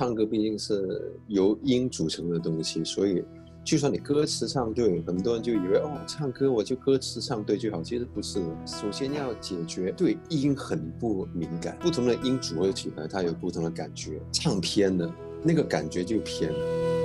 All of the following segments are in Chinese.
唱歌毕竟是由音组成的东西，所以就算你歌词唱对，很多人就以为哦，唱歌我就歌词唱对就好，其实不是。首先要解决对音很不敏感，不同的音组合起来，它有不同的感觉。唱偏了，那个感觉就偏了。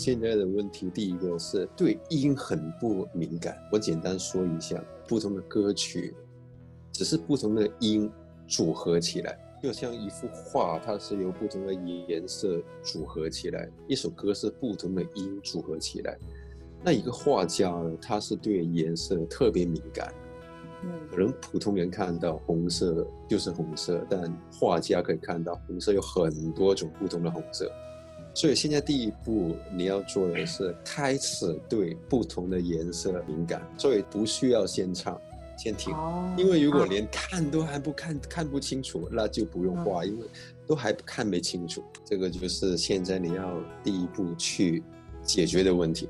现在的问题，第一个是对音很不敏感。我简单说一下，不同的歌曲只是不同的音组合起来，就像一幅画，它是由不同的颜色组合起来；一首歌是不同的音组合起来。那一个画家呢，他是对颜色特别敏感。可能普通人看到红色就是红色，但画家可以看到红色有很多种不同的红色。所以现在第一步你要做的是开始对不同的颜色敏感，所以不需要先唱，先听，因为如果连看都还不看看不清楚，那就不用画，因为都还看没清楚。这个就是现在你要第一步去解决的问题，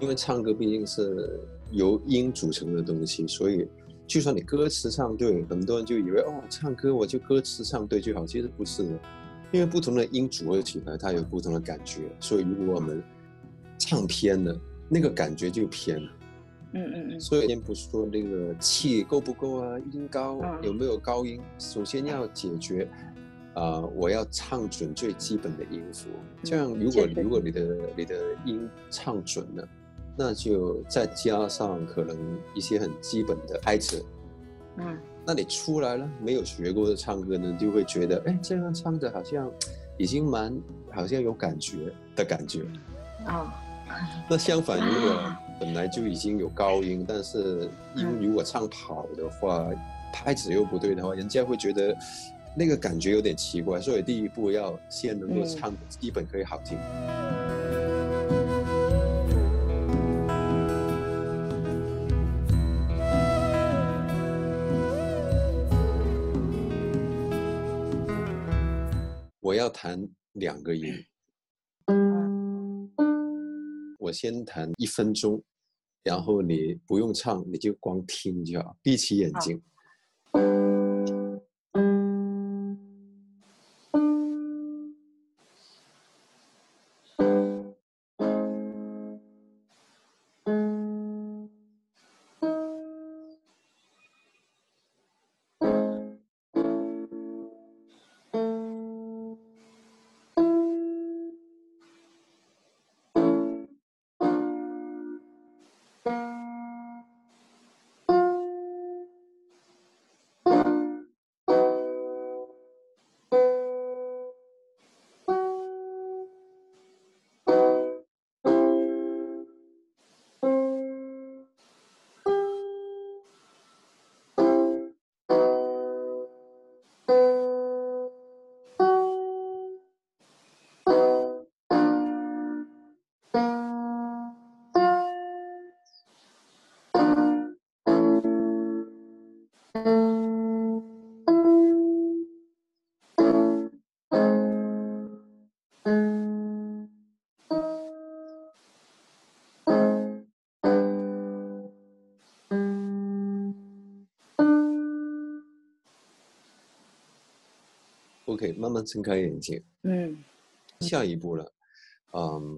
因为唱歌毕竟是由音组成的东西，所以就算你歌词唱对，很多人就以为哦，唱歌我就歌词唱对就好，其实不是的。因为不同的音组合起来，它有不同的感觉，所以如果我们唱偏了，那个感觉就偏了。嗯嗯嗯。所以先不说那个气够不够啊，音高有没有高音，首先要解决啊、呃，我要唱准最基本的音符。这样，如果如果你的你的音唱准了，那就再加上可能一些很基本的拍子。嗯。那你出来了，没有学过的唱歌呢，就会觉得，哎，这样唱的好像已经蛮，好像有感觉的感觉。啊、哦。那相反，如果本来就已经有高音，但是音如果唱跑的话，嗯、拍子又不对的话，人家会觉得那个感觉有点奇怪。所以第一步要先能够唱，基本可以好听。嗯我要弹两个音，我先弹一分钟，然后你不用唱，你就光听就好，闭起眼睛。OK，慢慢睁开眼睛。嗯，下一步了，嗯。